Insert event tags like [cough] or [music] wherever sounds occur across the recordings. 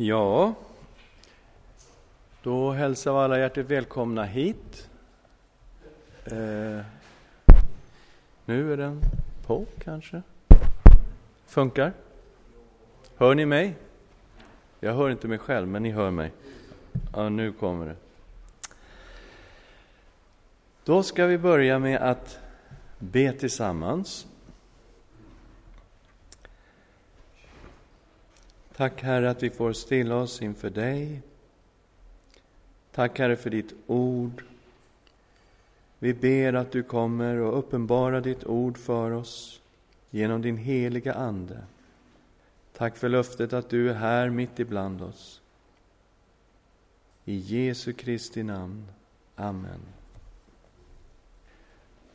Ja, då hälsar vi alla hjärtligt välkomna hit. Eh, nu är den på kanske? Funkar? Hör ni mig? Jag hör inte mig själv, men ni hör mig. Ja, nu kommer det. Då ska vi börja med att be tillsammans. Tack Herre att vi får stilla oss inför dig. Tack Herre för ditt ord. Vi ber att du kommer och uppenbarar ditt ord för oss genom din heliga Ande. Tack för löftet att du är här mitt ibland oss. I Jesu Kristi namn. Amen.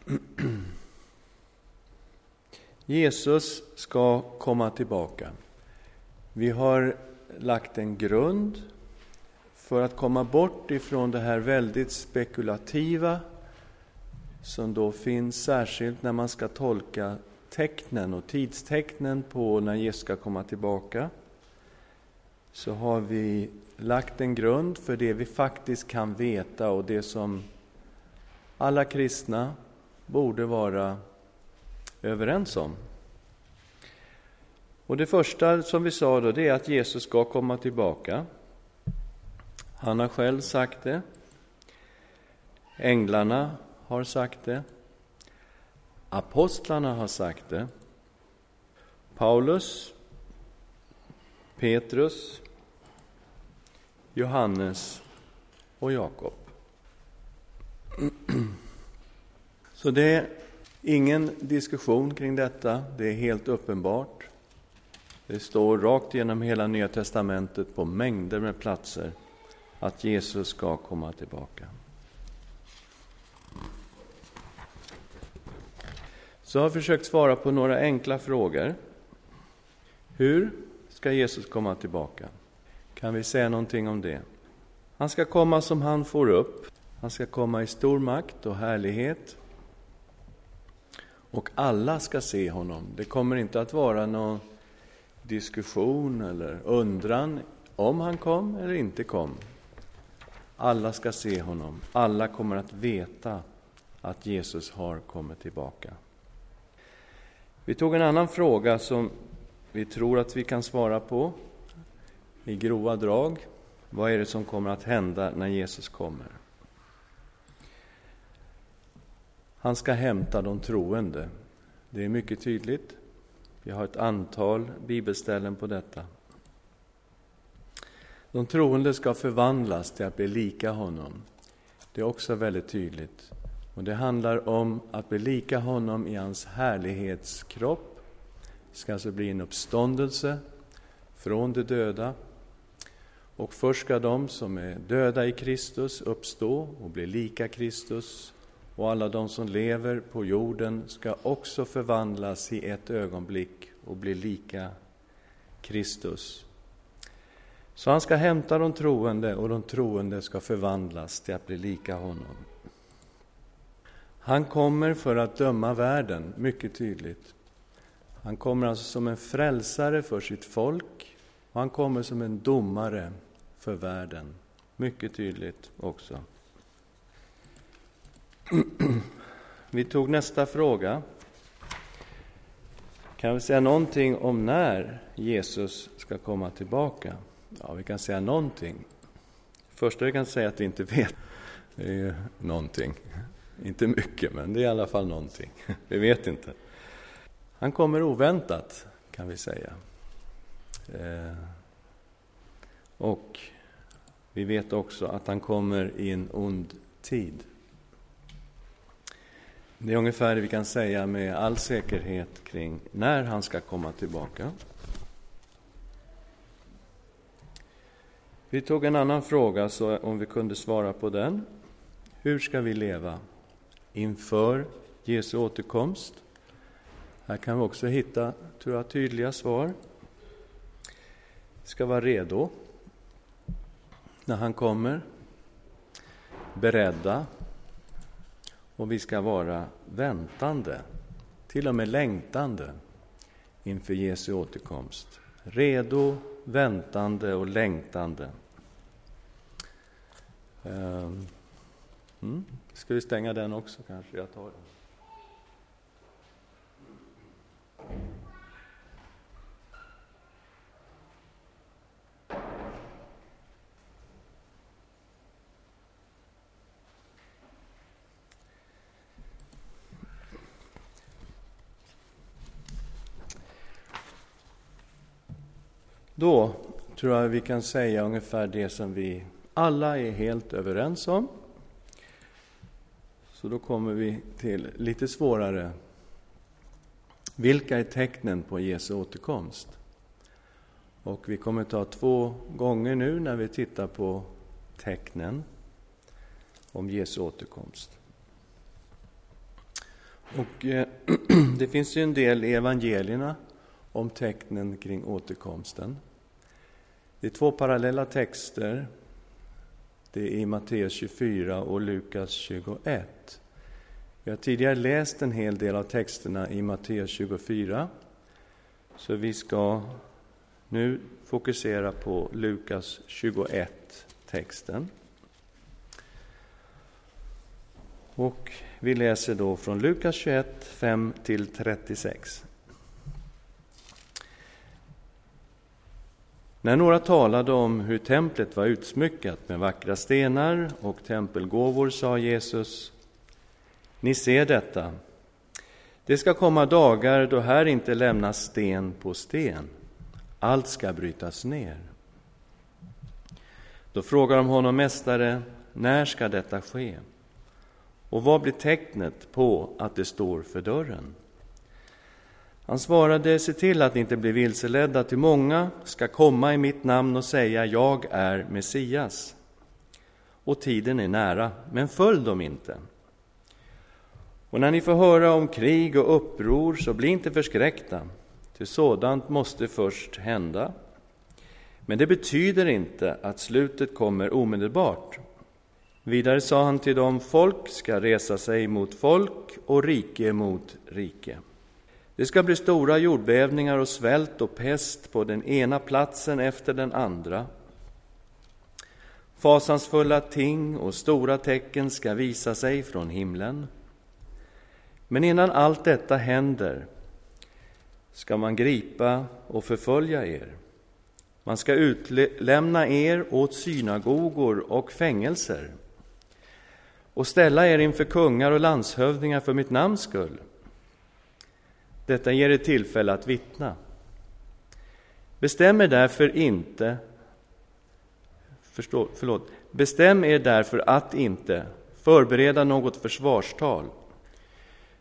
[clears throat] Jesus ska komma tillbaka. Vi har lagt en grund för att komma bort ifrån det här väldigt spekulativa som då finns särskilt när man ska tolka tecknen och tidstecknen på när Jesus ska komma tillbaka. Så har vi lagt en grund för det vi faktiskt kan veta och det som alla kristna borde vara överens om. Och det första som vi sa då, det är att Jesus ska komma tillbaka. Han har själv sagt det. Änglarna har sagt det. Apostlarna har sagt det. Paulus, Petrus, Johannes och Jakob. Så det är ingen diskussion kring detta, det är helt uppenbart. Det står rakt genom hela Nya testamentet på mängder med platser att Jesus ska komma tillbaka. Så jag har försökt svara på några enkla frågor. Hur ska Jesus komma tillbaka? Kan vi säga någonting om det? Han ska komma som han får upp. Han ska komma i stor makt och härlighet. Och alla ska se honom. Det kommer inte att vara någon diskussion eller undran om han kom eller inte kom. Alla ska se honom. Alla kommer att veta att Jesus har kommit tillbaka. Vi tog en annan fråga som vi tror att vi kan svara på i grova drag. Vad är det som kommer att hända när Jesus kommer? Han ska hämta de troende. Det är mycket tydligt. Vi har ett antal bibelställen på detta. De troende ska förvandlas till att bli lika honom. Det är också väldigt tydligt. Och Det handlar om att bli lika honom i hans härlighetskropp. Det ska alltså bli en uppståndelse från de döda. Och först ska de som är döda i Kristus uppstå och bli lika Kristus och alla de som lever på jorden ska också förvandlas i ett ögonblick och bli lika Kristus. Så han ska hämta de troende och de troende ska förvandlas till att bli lika honom. Han kommer för att döma världen, mycket tydligt. Han kommer alltså som en frälsare för sitt folk och han kommer som en domare för världen. Mycket tydligt också. Vi tog nästa fråga. Kan vi säga någonting om när Jesus ska komma tillbaka? Ja, vi kan säga någonting. Första vi kan säga att vi inte vet, det är ju någonting. Inte mycket, men det är i alla fall någonting. Vi vet inte. Han kommer oväntat, kan vi säga. Eh, och vi vet också att han kommer i en ond tid. Det är ungefär det vi kan säga med all säkerhet kring när han ska komma tillbaka. Vi tog en annan fråga, så om vi kunde svara på den. Hur ska vi leva inför Jesu återkomst? Här kan vi också hitta, tror jag, tydliga svar. Vi ska vara redo när han kommer, beredda och vi ska vara väntande, till och med längtande inför Jesu återkomst. Redo väntande och längtande. Ehm, mm. Ska vi stänga den också kanske? Jag tar den. Då tror jag vi kan säga ungefär det som vi alla är helt överens om. Så då kommer vi till lite svårare. Vilka är tecknen på Jesu återkomst? Och vi kommer ta två gånger nu när vi tittar på tecknen om Jesu återkomst. Och eh, [clears throat] det finns ju en del i evangelierna om tecknen kring återkomsten. Det är två parallella texter. Det är i Matteus 24 och Lukas 21. Vi har tidigare läst en hel del av texterna i Matteus 24, så vi ska nu fokusera på Lukas 21-texten. Och vi läser då från Lukas 21, 5 36. När några talade om hur templet var utsmyckat med vackra stenar och tempelgåvor sa Jesus, ni ser detta. Det ska komma dagar då här inte lämnas sten på sten. Allt ska brytas ner. Då frågar de honom, Mästare, när ska detta ske? Och vad blir tecknet på att det står för dörren? Han svarade, se till att ni inte blir vilseledda, till många ska komma i mitt namn och säga, jag är Messias. Och tiden är nära, men följ dem inte. Och när ni får höra om krig och uppror, så bli inte förskräckta, till sådant måste först hända. Men det betyder inte att slutet kommer omedelbart. Vidare sa han till dem, folk ska resa sig mot folk och rike mot rike. Det ska bli stora jordbävningar och svält och pest på den ena platsen efter den andra. Fasansfulla ting och stora tecken ska visa sig från himlen. Men innan allt detta händer ska man gripa och förfölja er. Man ska utlämna er åt synagogor och fängelser och ställa er inför kungar och landshövdingar för mitt namns skull. Detta ger er tillfälle att vittna. Bestäm er därför inte förstå, förlåt, bestäm er därför att inte förbereda något försvarstal.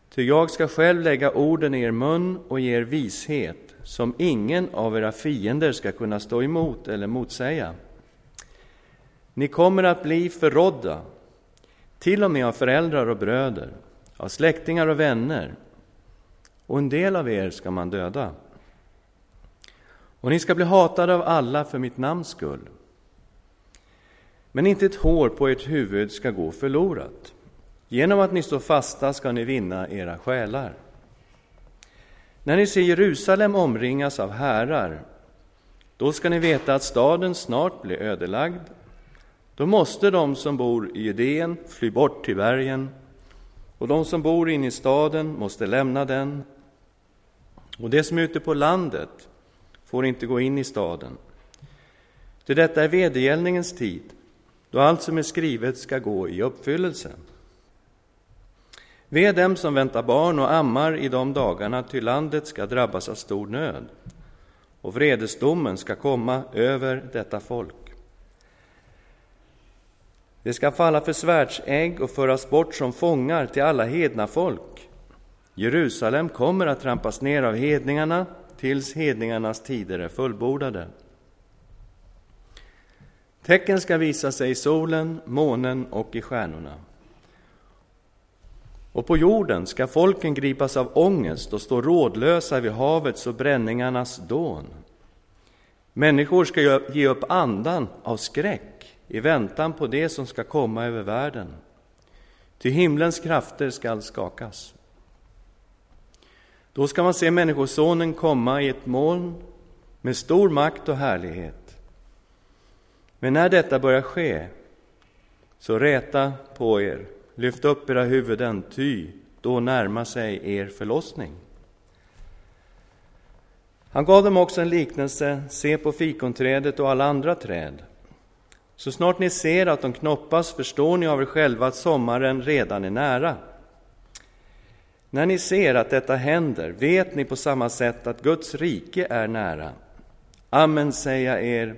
Ty jag ska själv lägga orden i er mun och ge er vishet som ingen av era fiender ska kunna stå emot eller motsäga. Ni kommer att bli förrådda, till och med av föräldrar och bröder, av släktingar och vänner och en del av er ska man döda. Och ni ska bli hatade av alla för mitt namns skull. Men inte ett hår på ert huvud ska gå förlorat. Genom att ni står fasta ska ni vinna era själar. När ni ser Jerusalem omringas av härar, då ska ni veta att staden snart blir ödelagd. Då måste de som bor i Judeen fly bort till bergen, och de som bor inne i staden måste lämna den. Och det som är ute på landet får inte gå in i staden. Till detta är vedergällningens tid, då allt som är skrivet ska gå i uppfyllelse. Ve dem som väntar barn och ammar i de dagarna, ty landet ska drabbas av stor nöd, och vredesdomen ska komma över detta folk. Det ska falla för svärdsägg och föras bort som fångar till alla hedna folk. Jerusalem kommer att trampas ner av hedningarna tills hedningarnas tider är fullbordade. Tecken ska visa sig i solen, månen och i stjärnorna. Och på jorden ska folken gripas av ångest och stå rådlösa vid havets och bränningarnas dån. Människor ska ge upp andan av skräck i väntan på det som ska komma över världen. Till himlens krafter skall skakas. Då ska man se Människosonen komma i ett moln med stor makt och härlighet. Men när detta börjar ske, så räta på er, lyft upp era huvuden, ty då närmar sig er förlossning. Han gav dem också en liknelse, se på fikonträdet och alla andra träd. Så snart ni ser att de knoppas förstår ni av er själva att sommaren redan är nära. När ni ser att detta händer vet ni på samma sätt att Guds rike är nära. Amen säger jag er,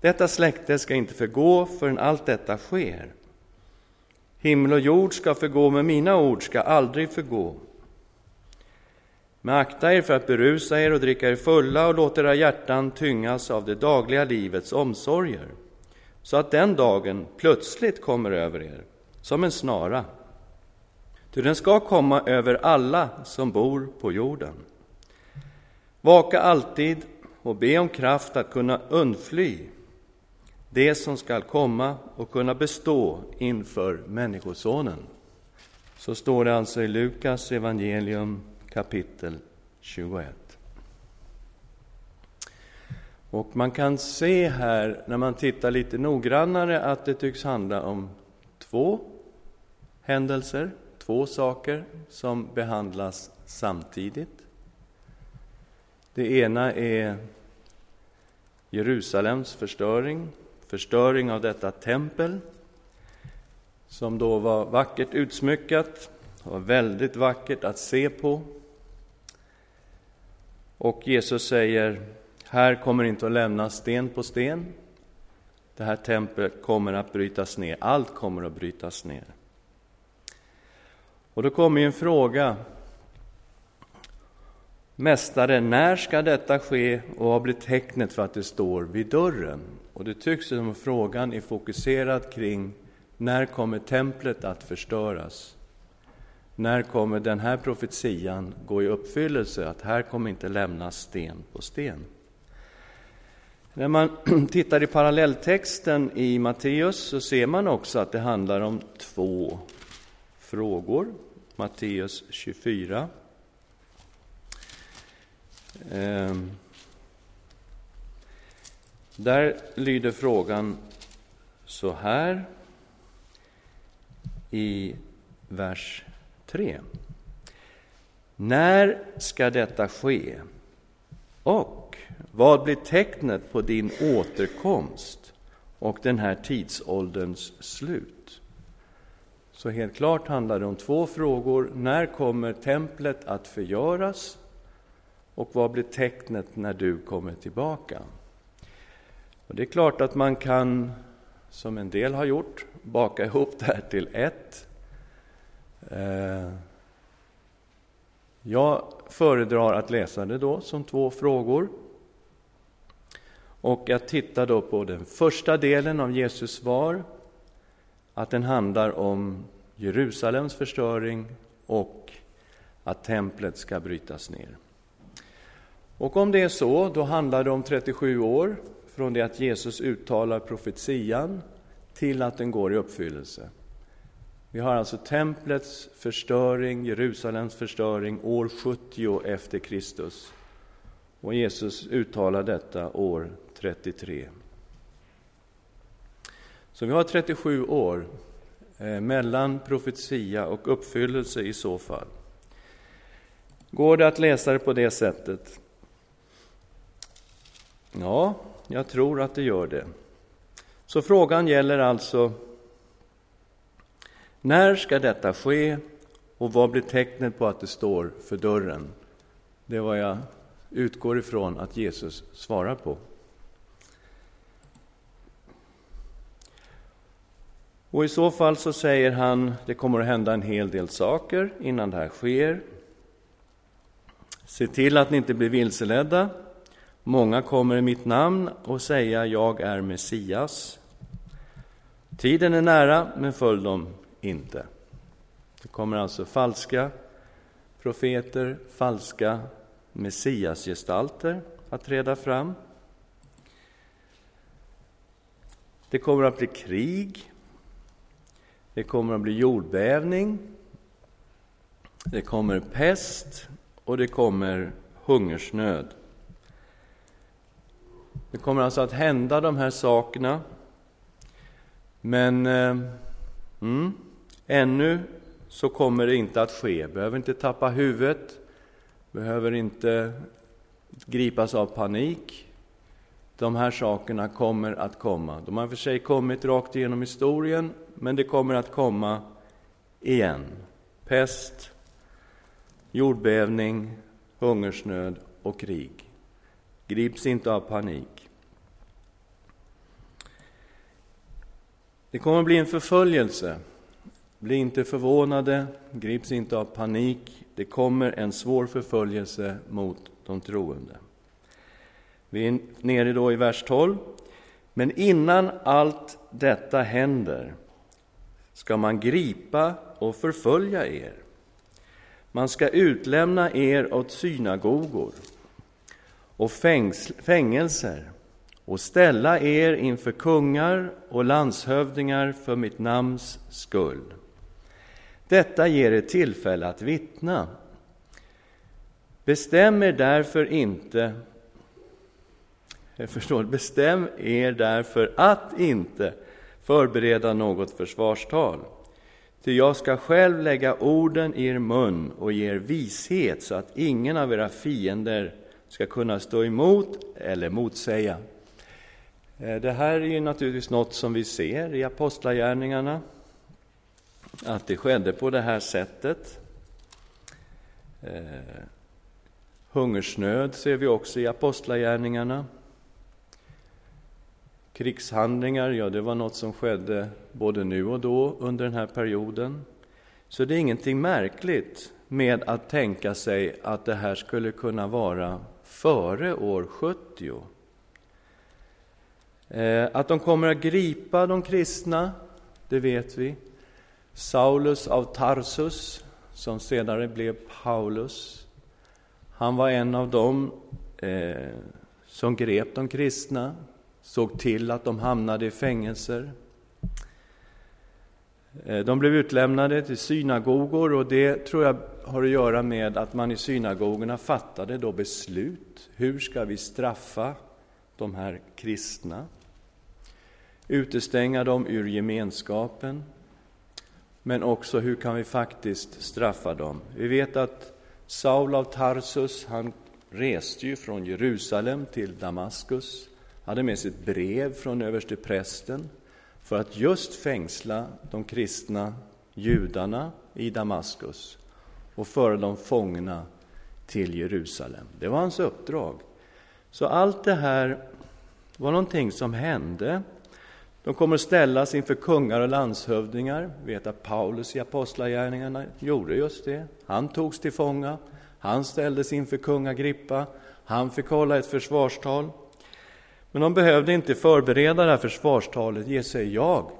detta släkte ska inte förgå förrän allt detta sker. Himmel och jord ska förgå, men mina ord ska aldrig förgå. Men akta er för att berusa er och dricka er fulla och låt era hjärtan tyngas av det dagliga livets omsorger, så att den dagen plötsligt kommer över er som en snara. Ty den ska komma över alla som bor på jorden. Vaka alltid och be om kraft att kunna undfly det som skall komma och kunna bestå inför Människosonen. Så står det alltså i Lukas evangelium kapitel 21. Och man kan se här, när man tittar lite noggrannare, att det tycks handla om två händelser, två saker som behandlas samtidigt. Det ena är Jerusalems förstöring, förstöring av detta tempel, som då var vackert utsmyckat, var väldigt vackert att se på. Och Jesus säger, här kommer inte att lämnas sten på sten. Det här templet kommer att brytas ner, allt kommer att brytas ner. Och då kommer en fråga. Mästare, när ska detta ske och vad blir tecknet för att det står vid dörren? Och det tycks som att frågan är fokuserad kring när kommer templet att förstöras? När kommer den här profetian gå i uppfyllelse, att här kommer inte lämnas sten på sten? När man [clears throat] tittar i parallelltexten i Matteus så ser man också att det handlar om två frågor. Matteus 24. Ehm. Där lyder frågan så här i vers 3. När ska detta ske? Och vad blir tecknet på din återkomst och den här tidsålderns slut? Så helt klart handlar det om två frågor. När kommer templet att förgöras? Och vad blir tecknet när du kommer tillbaka? Och det är klart att man kan, som en del har gjort, baka ihop det här till ett. Eh, jag föredrar att läsa det då som två frågor. Och jag tittar då på den första delen av Jesus svar, att den handlar om Jerusalems förstöring och att templet ska brytas ner. Och om det är så, då handlar det om 37 år från det att Jesus uttalar profetian till att den går i uppfyllelse. Vi har alltså templets förstöring, Jerusalems förstöring, år 70 efter Kristus. Och Jesus uttalar detta år 33. Så vi har 37 år eh, mellan profetia och uppfyllelse i så fall. Går det att läsa det på det sättet? Ja, jag tror att det gör det. Så frågan gäller alltså när ska detta ske och vad blir tecknet på att det står för dörren? Det är vad jag utgår ifrån att Jesus svarar på. Och i så fall så säger han, det kommer att hända en hel del saker innan det här sker. Se till att ni inte blir vilseledda. Många kommer i mitt namn och säga, jag är Messias. Tiden är nära, men följ dem inte. Det kommer alltså falska profeter, falska messiasgestalter att träda fram. Det kommer att bli krig. Det kommer att bli jordbävning. Det kommer pest och det kommer hungersnöd. Det kommer alltså att hända de här sakerna. Men eh, mm, ännu så kommer det inte att ske. Behöver inte tappa huvudet, behöver inte gripas av panik. De här sakerna kommer att komma. De har för sig kommit rakt igenom historien, men det kommer att komma igen. Pest, jordbävning, hungersnöd och krig. Grips inte av panik. Det kommer att bli en förföljelse. Bli inte förvånade, grips inte av panik. Det kommer en svår förföljelse mot de troende. Vi är nere då i vers 12. Men innan allt detta händer ska man gripa och förfölja er. Man ska utlämna er åt synagogor och fängelser och ställa er inför kungar och landshövdingar för mitt namns skull. Detta ger er tillfälle att vittna. Bestäm er därför inte jag [laughs] förstår, bestäm er därför att inte förbereda något försvarstal. Ty jag ska själv lägga orden i er mun och ge er vishet så att ingen av era fiender ska kunna stå emot eller motsäga. Eh, det här är ju naturligtvis något som vi ser i Apostlagärningarna, att det skedde på det här sättet. Eh, hungersnöd ser vi också i Apostlagärningarna. Krigshandlingar, ja, det var något som skedde både nu och då under den här perioden. Så det är ingenting märkligt med att tänka sig att det här skulle kunna vara före år 70. Eh, att de kommer att gripa de kristna, det vet vi. Saulus av Tarsus, som senare blev Paulus, han var en av dem eh, som grep de kristna, såg till att de hamnade i fängelser. Eh, de blev utlämnade till synagogor och det tror jag har att göra med att man i synagogorna fattade då beslut. Hur ska vi straffa de här kristna? Utestänga dem ur gemenskapen. Men också hur kan vi faktiskt straffa dem? Vi vet att Saul av Tarsus, han reste ju från Jerusalem till Damaskus, hade med sig ett brev från översteprästen för att just fängsla de kristna judarna i Damaskus och föra dem fångna till Jerusalem. Det var hans uppdrag. Så allt det här var någonting som hände. De kommer att ställas inför kungar och landshövdingar. Vi vet att Paulus i Apostlagärningarna gjorde just det. Han togs till fånga, han ställdes inför kung Agrippa, han fick hålla ett försvarstal. Men de behövde inte förbereda det här försvarstalet, Jesus säger, jag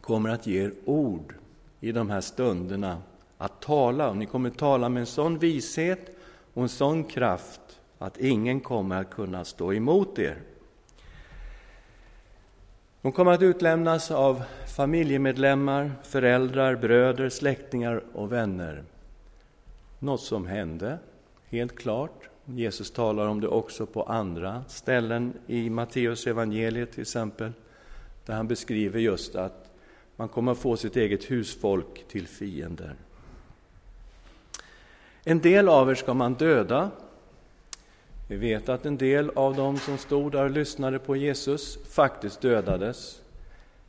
kommer att ge er ord i de här stunderna att tala. Och ni kommer att tala med en sån vishet och en sån kraft att ingen kommer att kunna stå emot er. De kommer att utlämnas av familjemedlemmar, föräldrar, bröder, släktingar och vänner. Något som hände, helt klart. Jesus talar om det också på andra ställen i Matteus evangeliet till exempel, där han beskriver just att man kommer att få sitt eget husfolk till fiender. En del av er ska man döda. Vi vet att en del av dem som stod där och lyssnade på Jesus faktiskt dödades.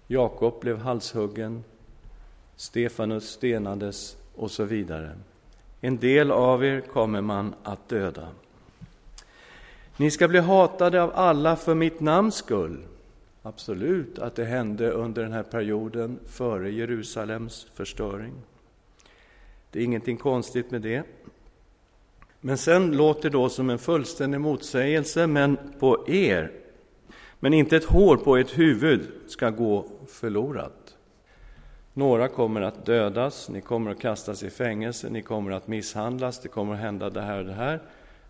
Jakob blev halshuggen, Stefanus stenades och så vidare. En del av er kommer man att döda. Ni ska bli hatade av alla för mitt namns skull. Absolut att det hände under den här perioden före Jerusalems förstöring. Det är ingenting konstigt med det. Men sen låter det då som en fullständig motsägelse, men på er, men inte ett hår på ert huvud ska gå förlorat. Några kommer att dödas, ni kommer att kastas i fängelse, ni kommer att misshandlas, det kommer att hända det här och det här.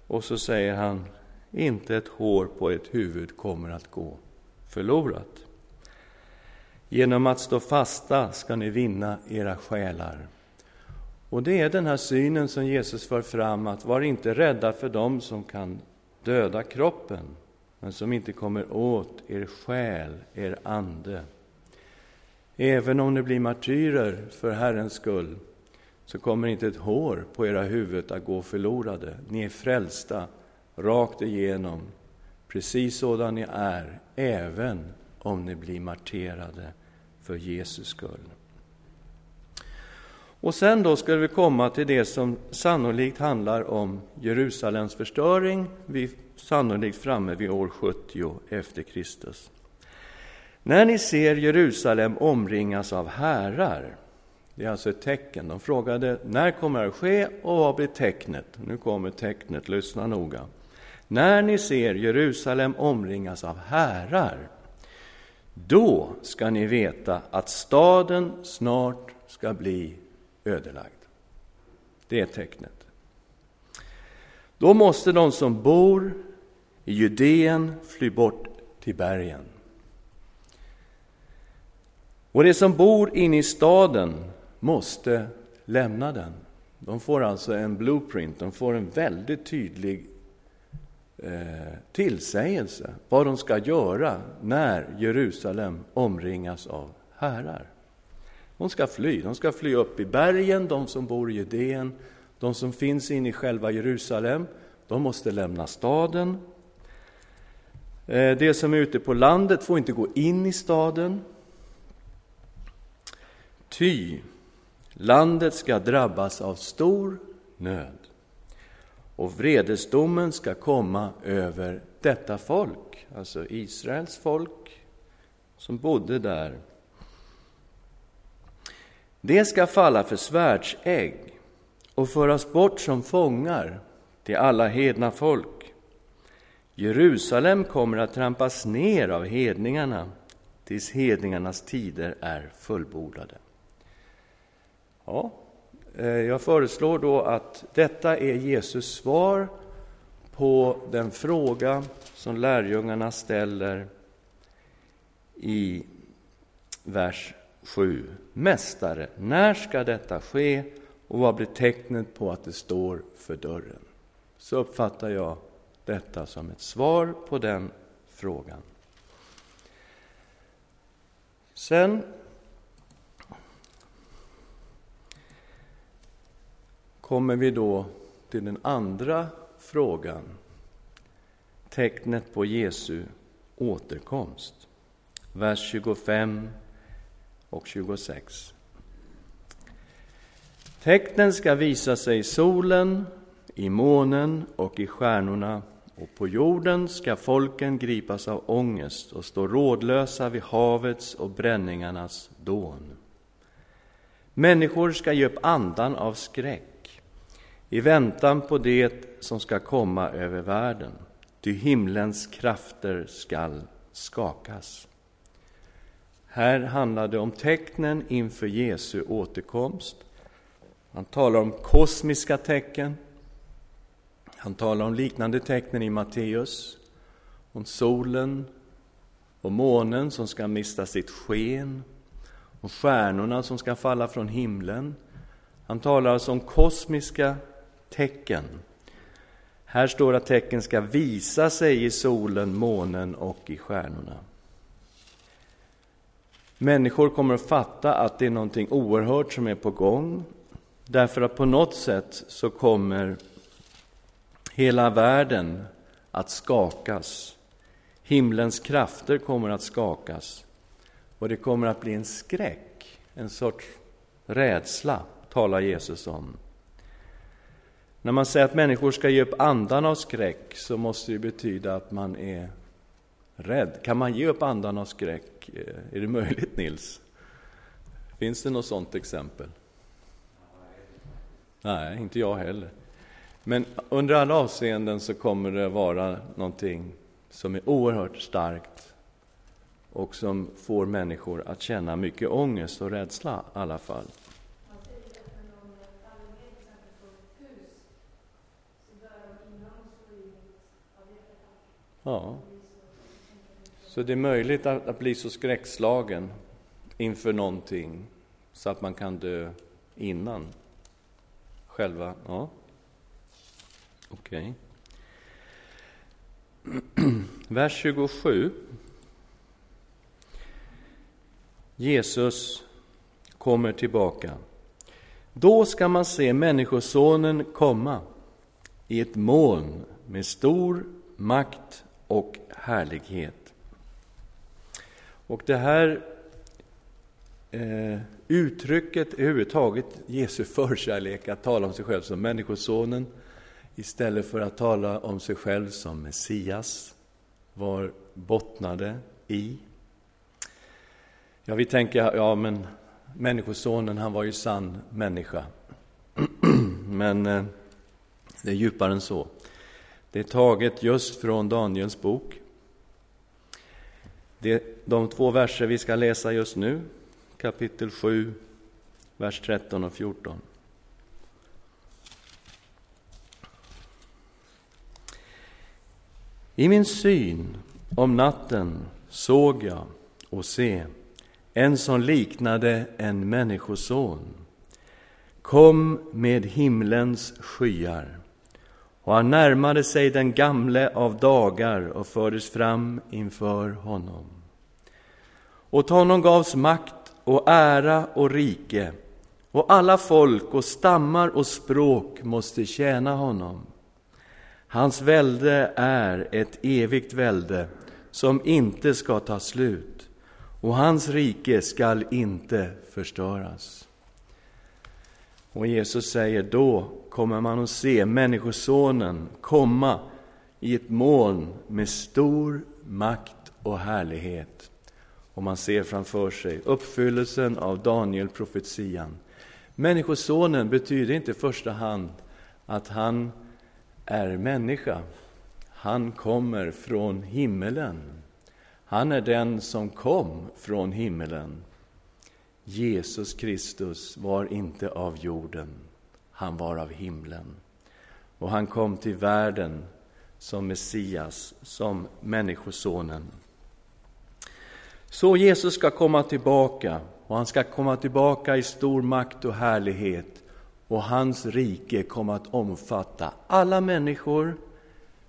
Och så säger han, inte ett hår på ert huvud kommer att gå förlorat. Genom att stå fasta ska ni vinna era själar. Och det är den här synen som Jesus för fram, att var inte rädda för dem som kan döda kroppen, men som inte kommer åt er själ, er ande. Även om ni blir martyrer för Herrens skull, så kommer inte ett hår på era huvud att gå förlorade. Ni är frälsta rakt igenom, precis sådan ni är, även om ni blir marterade för Jesus skull. Och sen då ska vi komma till det som sannolikt handlar om Jerusalems förstöring, vi sannolikt framme vid år 70 efter Kristus. När ni ser Jerusalem omringas av härar, det är alltså ett tecken. De frågade när kommer det att ske och vad blir tecknet? Nu kommer tecknet, lyssna noga. När ni ser Jerusalem omringas av härar, då ska ni veta att staden snart ska bli ödelagd. Det är tecknet. Då måste de som bor i Judeen fly bort till bergen. Och de som bor inne i staden måste lämna den. De får alltså en blueprint, de får en väldigt tydlig eh, tillsägelse vad de ska göra när Jerusalem omringas av härar. De ska fly, de ska fly upp i bergen, de som bor i Judeen, de som finns inne i själva Jerusalem, de måste lämna staden. Eh, de som är ute på landet får inte gå in i staden. Ty landet ska drabbas av stor nöd och vredesdomen ska komma över detta folk, alltså Israels folk som bodde där. Det ska falla för svärdsägg och föras bort som fångar till alla hedna folk. Jerusalem kommer att trampas ner av hedningarna tills hedningarnas tider är fullbordade. Ja, Eh, jag föreslår då att detta är Jesus svar på den fråga som lärjungarna ställer i vers 7. Mästare, när ska detta ske och vad blir tecknet på att det står för dörren? Så uppfattar jag detta som ett svar på den frågan. Sen kommer vi då till den andra frågan, tecknet på Jesu återkomst. Vers 25 och 26. Tecknen ska visa sig i solen, i månen och i stjärnorna och på jorden ska folken gripas av ångest och stå rådlösa vid havets och bränningarnas dån. Människor ska ge upp andan av skräck i väntan på det som ska komma över världen, ty himlens krafter skall skakas. Här handlar det om tecknen inför Jesu återkomst. Han talar om kosmiska tecken. Han talar om liknande tecknen i Matteus, om solen och månen som ska mista sitt sken, om stjärnorna som ska falla från himlen. Han talar alltså om kosmiska tecken. Här står att tecken ska visa sig i solen, månen och i stjärnorna. Människor kommer att fatta att det är någonting oerhört som är på gång, därför att på något sätt så kommer hela världen att skakas. Himlens krafter kommer att skakas och det kommer att bli en skräck, en sorts rädsla, talar Jesus om. När man säger att människor ska ge upp andan av skräck så måste det betyda att man är rädd. Kan man ge upp andan av skräck? Eh, är det möjligt, Nils? Finns det något sådant exempel? Nej, inte jag heller. Men under alla avseenden så kommer det vara någonting som är oerhört starkt och som får människor att känna mycket ångest och rädsla i alla fall. Ja. Så det är möjligt att, att bli så skräckslagen inför någonting så att man kan dö innan själva... Ja. Okej. Okay. [clears throat] vers 27. Jesus kommer tillbaka. Då ska man se Människosonen komma i ett moln med stor makt och härlighet. Och det här eh, uttrycket överhuvudtaget, Jesu förkärlek att tala om sig själv som Människosonen istället för att tala om sig själv som Messias, var bottnade i. Ja, vi tänker, ja men Människosonen, han var ju sann människa. [clears throat] men eh, det är djupare än så. Det är taget just från Daniels bok. Det, de två verser vi ska läsa just nu, kapitel 7, vers 13 och 14. I min syn om natten såg jag och se en som liknade en människoson kom med himlens skyar och han närmade sig den gamle av dagar och fördes fram inför honom. Åt honom gavs makt och ära och rike och alla folk och stammar och språk måste tjäna honom. Hans välde är ett evigt välde som inte ska ta slut och hans rike skall inte förstöras. Och Jesus säger, då kommer man att se Människosonen komma i ett moln med stor makt och härlighet. Och man ser framför sig uppfyllelsen av Daniel-profetian. Människosonen betyder inte i första hand att han är människa. Han kommer från himmelen. Han är den som kom från himmelen. Jesus Kristus var inte av jorden, han var av himlen. Och han kom till världen som Messias, som Människosonen. Så Jesus ska komma tillbaka, och han ska komma tillbaka i stor makt och härlighet och hans rike kommer att omfatta alla människor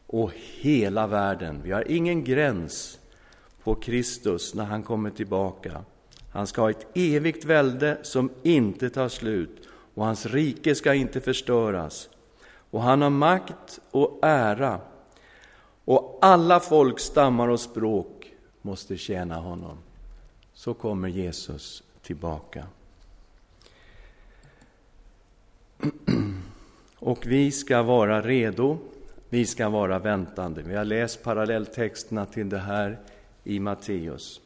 och hela världen. Vi har ingen gräns på Kristus när han kommer tillbaka. Han ska ha ett evigt välde som inte tar slut och hans rike ska inte förstöras. Och han har makt och ära och alla folk, stammar och språk måste tjäna honom. Så kommer Jesus tillbaka. [clears throat] Och vi ska vara redo, vi ska vara väntande. Vi har läst parallelltexterna till det här i Matteus.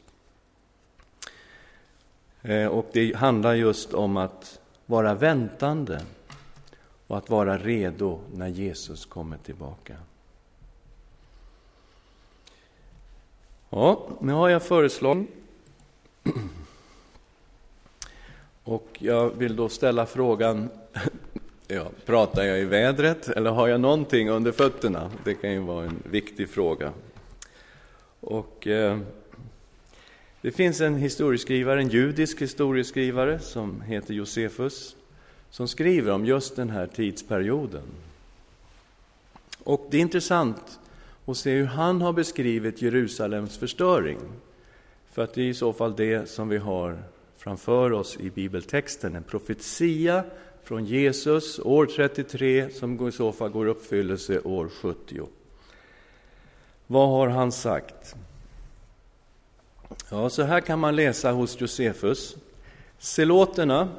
Eh, och det handlar just om att vara väntande och att vara redo när Jesus kommer tillbaka. Ja, nu har jag föreslagit och jag vill då ställa frågan, ja, pratar jag i vädret eller har jag någonting under fötterna? Det kan ju vara en viktig fråga. Och eh, det finns en historieskrivare, en judisk historieskrivare som heter Josefus, som skriver om just den här tidsperioden. Och det är intressant att se hur han har beskrivit Jerusalems förstöring. För att det är i så fall det som vi har framför oss i bibeltexten, en profetia från Jesus år 33 som i så fall går uppfyllelse år 70. Vad har han sagt? Ja, så här kan man läsa hos Josefus. Seloterna,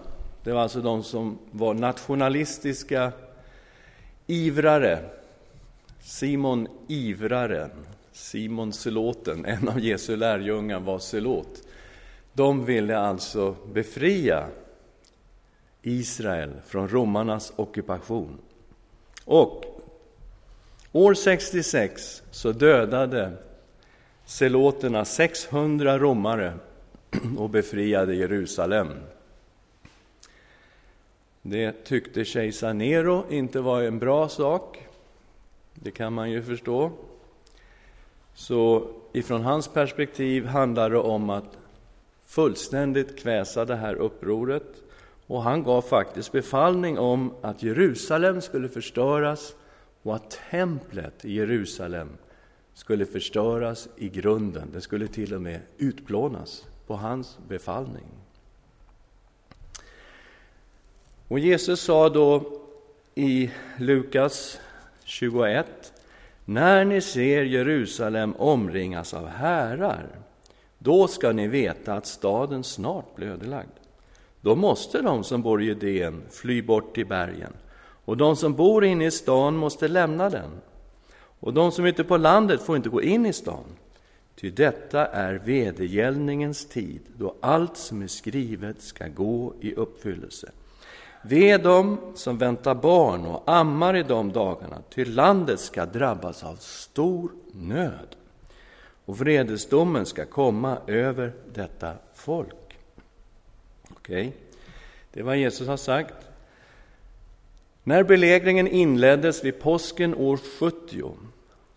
det var alltså de som var nationalistiska ivrare. Simon ivraren, Simon Seloten, en av Jesu lärjungar var selot. De ville alltså befria Israel från romarnas ockupation. Och år 66 så dödade seloterna 600 romare och befriade Jerusalem. Det tyckte kejsar Nero inte var en bra sak. Det kan man ju förstå. Så ifrån hans perspektiv handlar det om att fullständigt kväsa det här upproret. Och han gav faktiskt befallning om att Jerusalem skulle förstöras och att templet i Jerusalem skulle förstöras i grunden. Den skulle till och med utplånas på hans befallning. Och Jesus sa då i Lukas 21 När ni ser Jerusalem omringas av härar, då ska ni veta att staden snart blir ödelagd. Då måste de som bor i Judeen fly bort till bergen, och de som bor inne i stan måste lämna den. Och de som är ute på landet får inte gå in i stan, ty detta är vedergällningens tid, då allt som är skrivet ska gå i uppfyllelse. Ve dem som väntar barn och ammar i de dagarna, ty landet ska drabbas av stor nöd, och vredesdomen ska komma över detta folk. Okej, okay. det är vad Jesus har sagt. När belägringen inleddes vid påsken år 70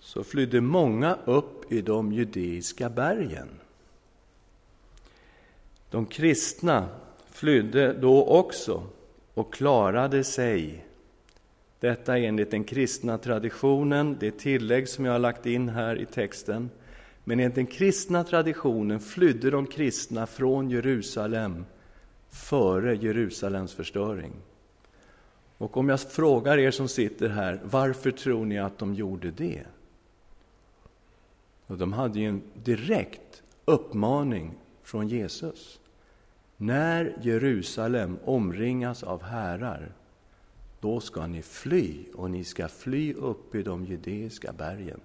så flydde många upp i de judeiska bergen. De kristna flydde då också och klarade sig. Detta enligt den kristna traditionen, det tillägg som jag har lagt in här i texten. Men enligt den kristna traditionen flydde de kristna från Jerusalem före Jerusalems förstöring. Och om jag frågar er som sitter här, varför tror ni att de gjorde det? Och de hade ju en direkt uppmaning från Jesus. När Jerusalem omringas av härar, då ska ni fly, och ni ska fly upp i de judeiska bergen.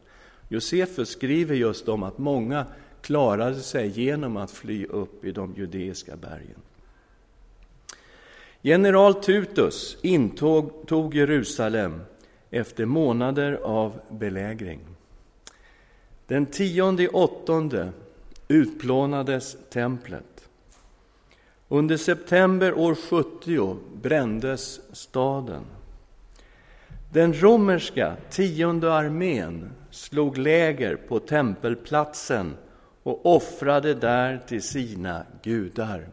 Josefus skriver just om att många klarade sig genom att fly upp i de judeiska bergen. General Tutus intog tog Jerusalem efter månader av belägring. Den tionde åttonde utplånades templet. Under september år 70 brändes staden. Den romerska tionde armén slog läger på tempelplatsen och offrade där till sina gudar.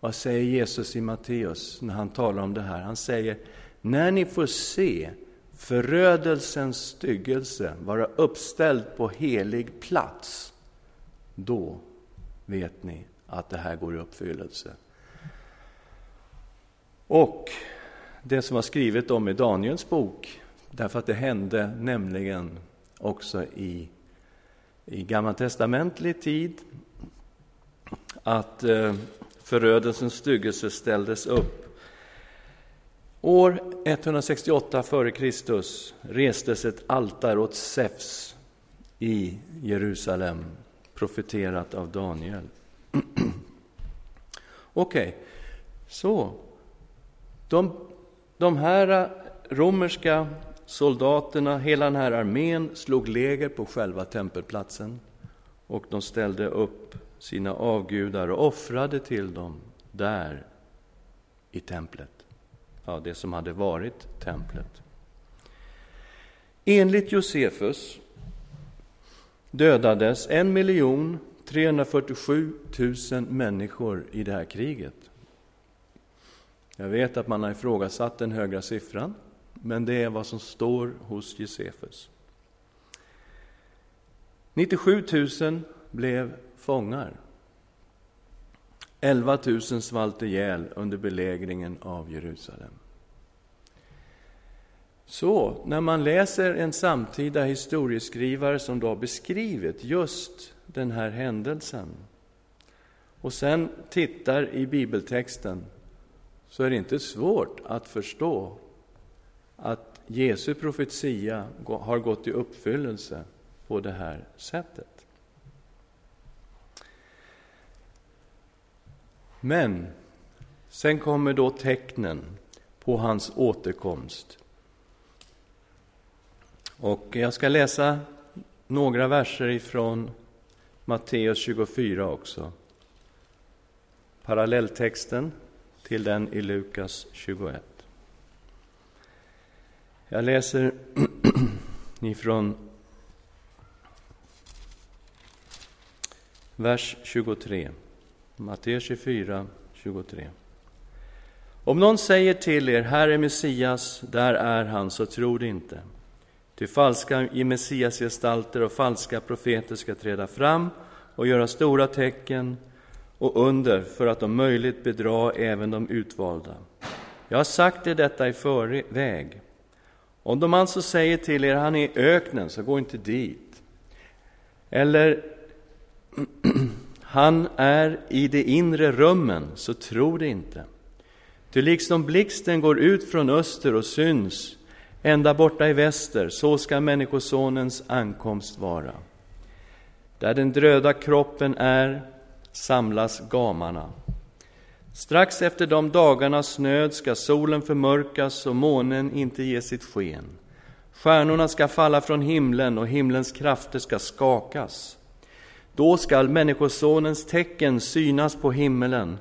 Vad säger Jesus i Matteus när han talar om det här? Han säger, när ni får se förödelsens styggelse vara uppställd på helig plats, då vet ni att det här går i uppfyllelse. Och det som var skrivet om i Daniels bok, därför att det hände nämligen också i, i gammaltestamentlig tid, att eh, förödelsens styggelse ställdes upp. År 168 f.Kr. restes ett altare åt Zeus i Jerusalem, profeterat av Daniel. [clears throat] Okej, okay. så de, de här romerska soldaterna, hela den här armén, slog läger på själva tempelplatsen och de ställde upp sina avgudar och offrade till dem där i templet. Ja, det som hade varit templet. Enligt Josefus dödades en miljon 347 000 människor i det här kriget. Jag vet att man har ifrågasatt den högra siffran, men det är vad som står hos Josefus. 97 000 blev fångar. 11 000 svalt ihjäl under belägringen av Jerusalem. Så när man läser en samtida historieskrivare som då har beskrivit just den här händelsen och sen tittar i bibeltexten så är det inte svårt att förstå att Jesu profetia har gått i uppfyllelse på det här sättet. Men sen kommer då tecknen på hans återkomst. Och jag ska läsa några verser ifrån Matteus 24 också. Parallelltexten till den i Lukas 21. Jag läser [clears throat] ifrån vers 23. Matteus 24, 23. Om någon säger till er, här är Messias, där är han, så tro det inte. Ty falska i messiasgestalter och falska profeter ska träda fram och göra stora tecken och under för att om möjligt bedra även de utvalda. Jag har sagt er detta i förväg. Om de alltså säger till er, han är i öknen, så gå inte dit. Eller, [clears throat] han är i de inre rummen, så tro det inte. Ty liksom blixten går ut från öster och syns ända borta i väster, så ska Människosonens ankomst vara. Där den dröda kroppen är, samlas gamarna. Strax efter de dagarnas nöd ska solen förmörkas och månen inte ge sitt sken. Stjärnorna ska falla från himlen och himlens krafter ska skakas. Då skall Människosonens tecken synas på himmelen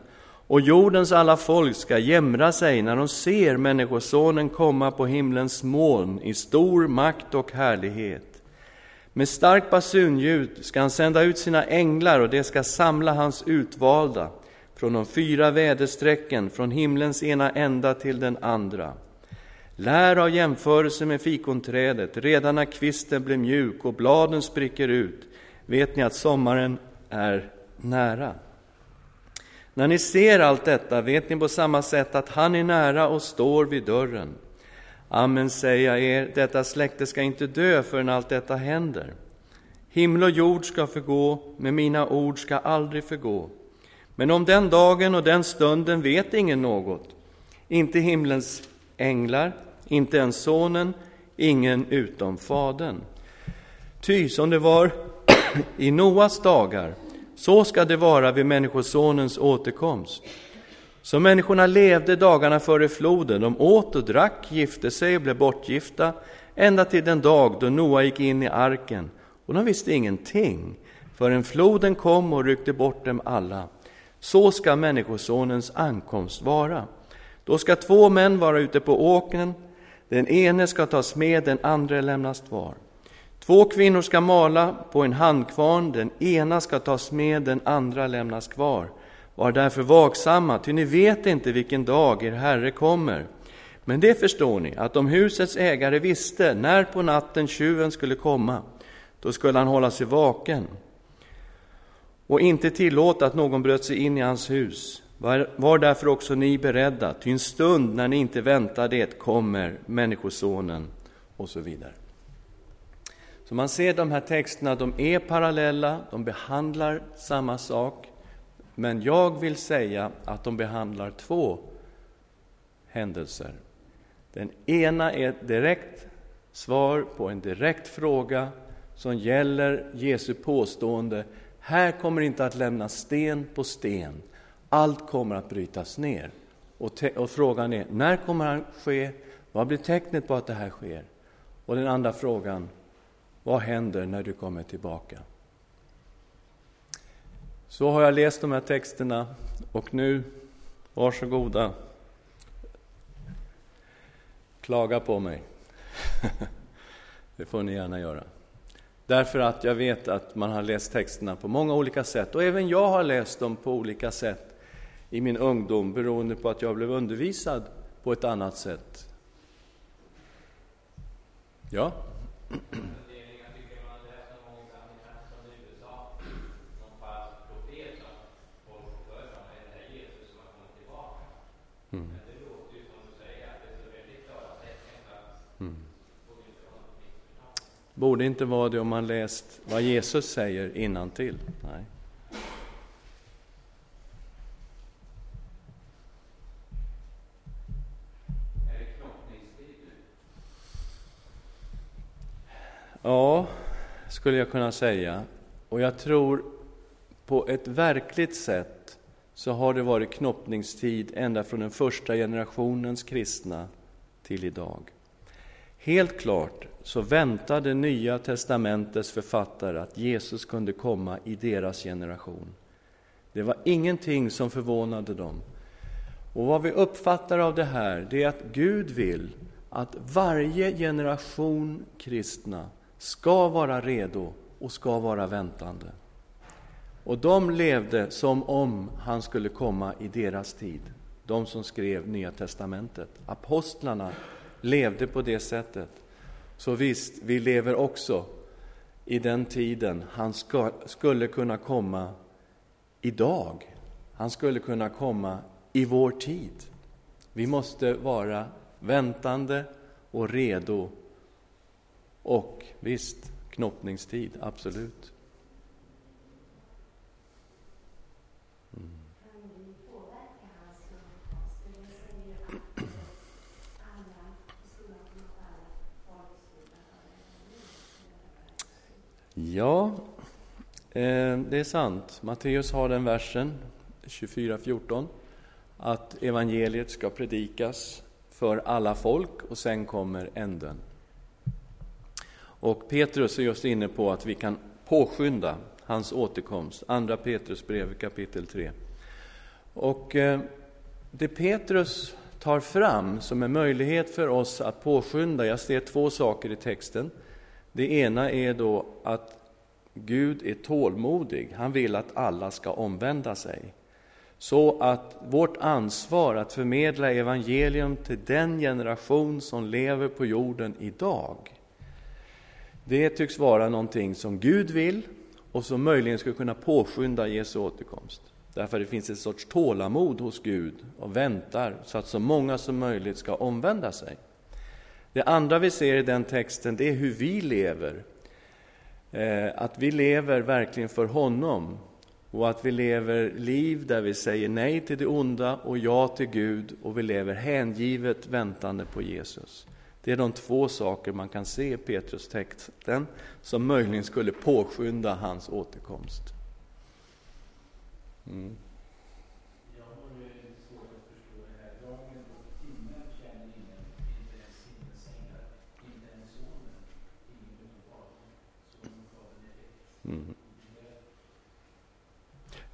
och jordens alla folk ska jämra sig när de ser Människosonen komma på himlens moln i stor makt och härlighet. Med starkt basunljud ska han sända ut sina änglar och de ska samla hans utvalda från de fyra väderstrecken, från himlens ena ända till den andra. Lär av jämförelse med fikonträdet, redan när kvisten blir mjuk och bladen spricker ut, vet ni att sommaren är nära. När ni ser allt detta vet ni på samma sätt att han är nära och står vid dörren. Amen säger jag er, detta släkte ska inte dö förrän allt detta händer. Himmel och jord ska förgå, men mina ord ska aldrig förgå. Men om den dagen och den stunden vet ingen något, inte himlens änglar, inte ens Sonen, ingen utom Fadern. Ty som det var [clears throat] i Noas dagar, så ska det vara vid Människosonens återkomst. Så människorna levde dagarna före floden, de åt och drack, gifte sig och blev bortgifta, ända till den dag då Noa gick in i arken, och de visste ingenting förrän floden kom och ryckte bort dem alla. Så ska Människosonens ankomst vara. Då ska två män vara ute på åkern, den ene ska tas med, den andra lämnas kvar. Två kvinnor ska mala på en handkvarn, den ena ska tas med, den andra lämnas kvar. Var därför vaksamma, ty ni vet inte vilken dag er Herre kommer. Men det förstår ni, att om husets ägare visste när på natten tjuven skulle komma, då skulle han hålla sig vaken och inte tillåta att någon bröt sig in i hans hus. Var, var därför också ni beredda, ty en stund när ni inte väntar det kommer Människosonen, och så vidare. Så man ser de här texterna, de är parallella, de behandlar samma sak, men jag vill säga att de behandlar två händelser. Den ena är ett direkt svar på en direkt fråga som gäller Jesu påstående här kommer inte att lämnas sten på sten. Allt kommer att brytas ner. Och, och, frågan är, när kommer det att ske? Vad blir tecknet på att det här sker? Och den andra frågan, vad händer när du kommer tillbaka? Så har jag läst de här texterna och nu, varsågoda, klaga på mig. [laughs] det får ni gärna göra. Därför att jag vet att man har läst texterna på många olika sätt och även jag har läst dem på olika sätt i min ungdom beroende på att jag blev undervisad på ett annat sätt. Ja? [clears throat] Borde inte vara det om man läst vad Jesus säger innantill. Nej. Ja, skulle jag kunna säga. Och jag tror på ett verkligt sätt så har det varit knoppningstid ända från den första generationens kristna till idag. Helt klart så väntade Nya testamentets författare att Jesus kunde komma i deras generation. Det var ingenting som förvånade dem. Och vad vi uppfattar av det här, det är att Gud vill att varje generation kristna ska vara redo och ska vara väntande. Och de levde som om han skulle komma i deras tid, de som skrev Nya testamentet. Apostlarna levde på det sättet. Så visst, vi lever också i den tiden han ska, skulle kunna komma idag. Han skulle kunna komma i vår tid. Vi måste vara väntande och redo. Och visst, knoppningstid, absolut. Ja, eh, det är sant. Matteus har den versen, 24.14, att evangeliet ska predikas för alla folk och sen kommer änden. Och Petrus är just inne på att vi kan påskynda hans återkomst, Andra Petrus brev kapitel 3. Och eh, det Petrus tar fram som en möjlighet för oss att påskynda, jag ser två saker i texten. Det ena är då att Gud är tålmodig. Han vill att alla ska omvända sig. Så att vårt ansvar att förmedla evangelium till den generation som lever på jorden idag, det tycks vara någonting som Gud vill och som möjligen skulle kunna påskynda Jesu återkomst. Därför det finns ett sorts tålamod hos Gud och väntar så att så många som möjligt ska omvända sig. Det andra vi ser i den texten, det är hur vi lever. Eh, att vi lever verkligen för honom och att vi lever liv där vi säger nej till det onda och ja till Gud och vi lever hängivet väntande på Jesus. Det är de två saker man kan se i Petrus texten som möjligen skulle påskynda hans återkomst. Mm.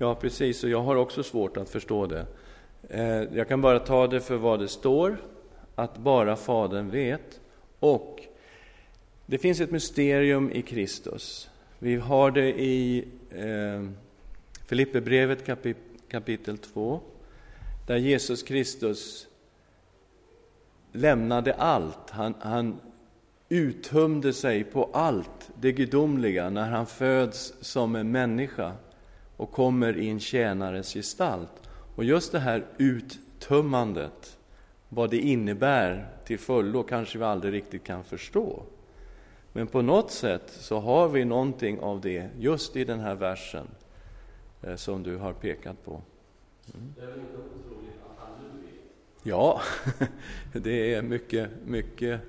Ja, precis, och jag har också svårt att förstå det. Eh, jag kan bara ta det för vad det står, att bara Fadern vet. Och det finns ett mysterium i Kristus. Vi har det i eh, Filipperbrevet kapitel 2, där Jesus Kristus lämnade allt. Han, han uttömde sig på allt det gudomliga när han föds som en människa och kommer i en tjänares gestalt. Och just det här uttömmandet, vad det innebär till fullo, kanske vi aldrig riktigt kan förstå. Men på något sätt så har vi någonting av det just i den här versen eh, som du har pekat på. Mm. Ja, [laughs] det är mycket, mycket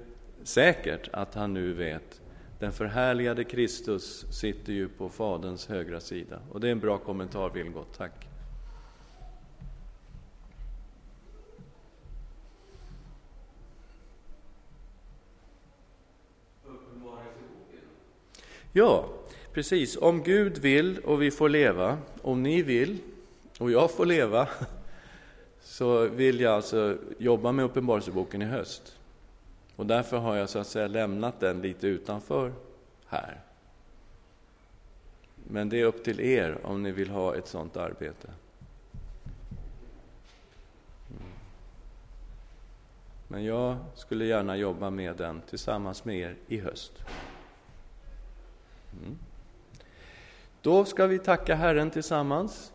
säkert att han nu vet. Den förhärligade Kristus sitter ju på Faderns högra sida. Och det är en bra kommentar, Vilgot. Tack. Ja, precis. Om Gud vill och vi får leva, om ni vill och jag får leva, [laughs] så vill jag alltså jobba med Uppenbarelseboken i höst. Och därför har jag så att säga lämnat den lite utanför här. Men det är upp till er om ni vill ha ett sådant arbete. Mm. Men jag skulle gärna jobba med den tillsammans med er i höst. Mm. Då ska vi tacka Herren tillsammans.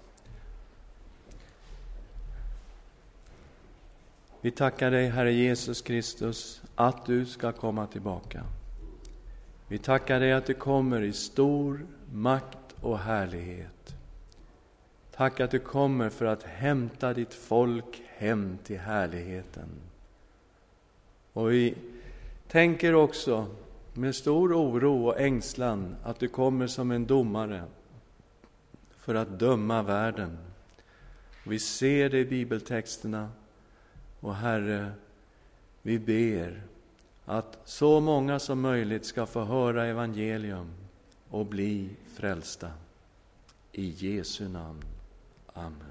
Vi tackar dig, Herre Jesus Kristus, att du ska komma tillbaka. Vi tackar dig att du kommer i stor makt och härlighet. Tack att du kommer för att hämta ditt folk hem till härligheten. Och vi tänker också med stor oro och ängslan att du kommer som en domare för att döma världen. Vi ser det i bibeltexterna och Herre, vi ber att så många som möjligt ska få höra evangelium och bli frälsta. I Jesu namn. Amen.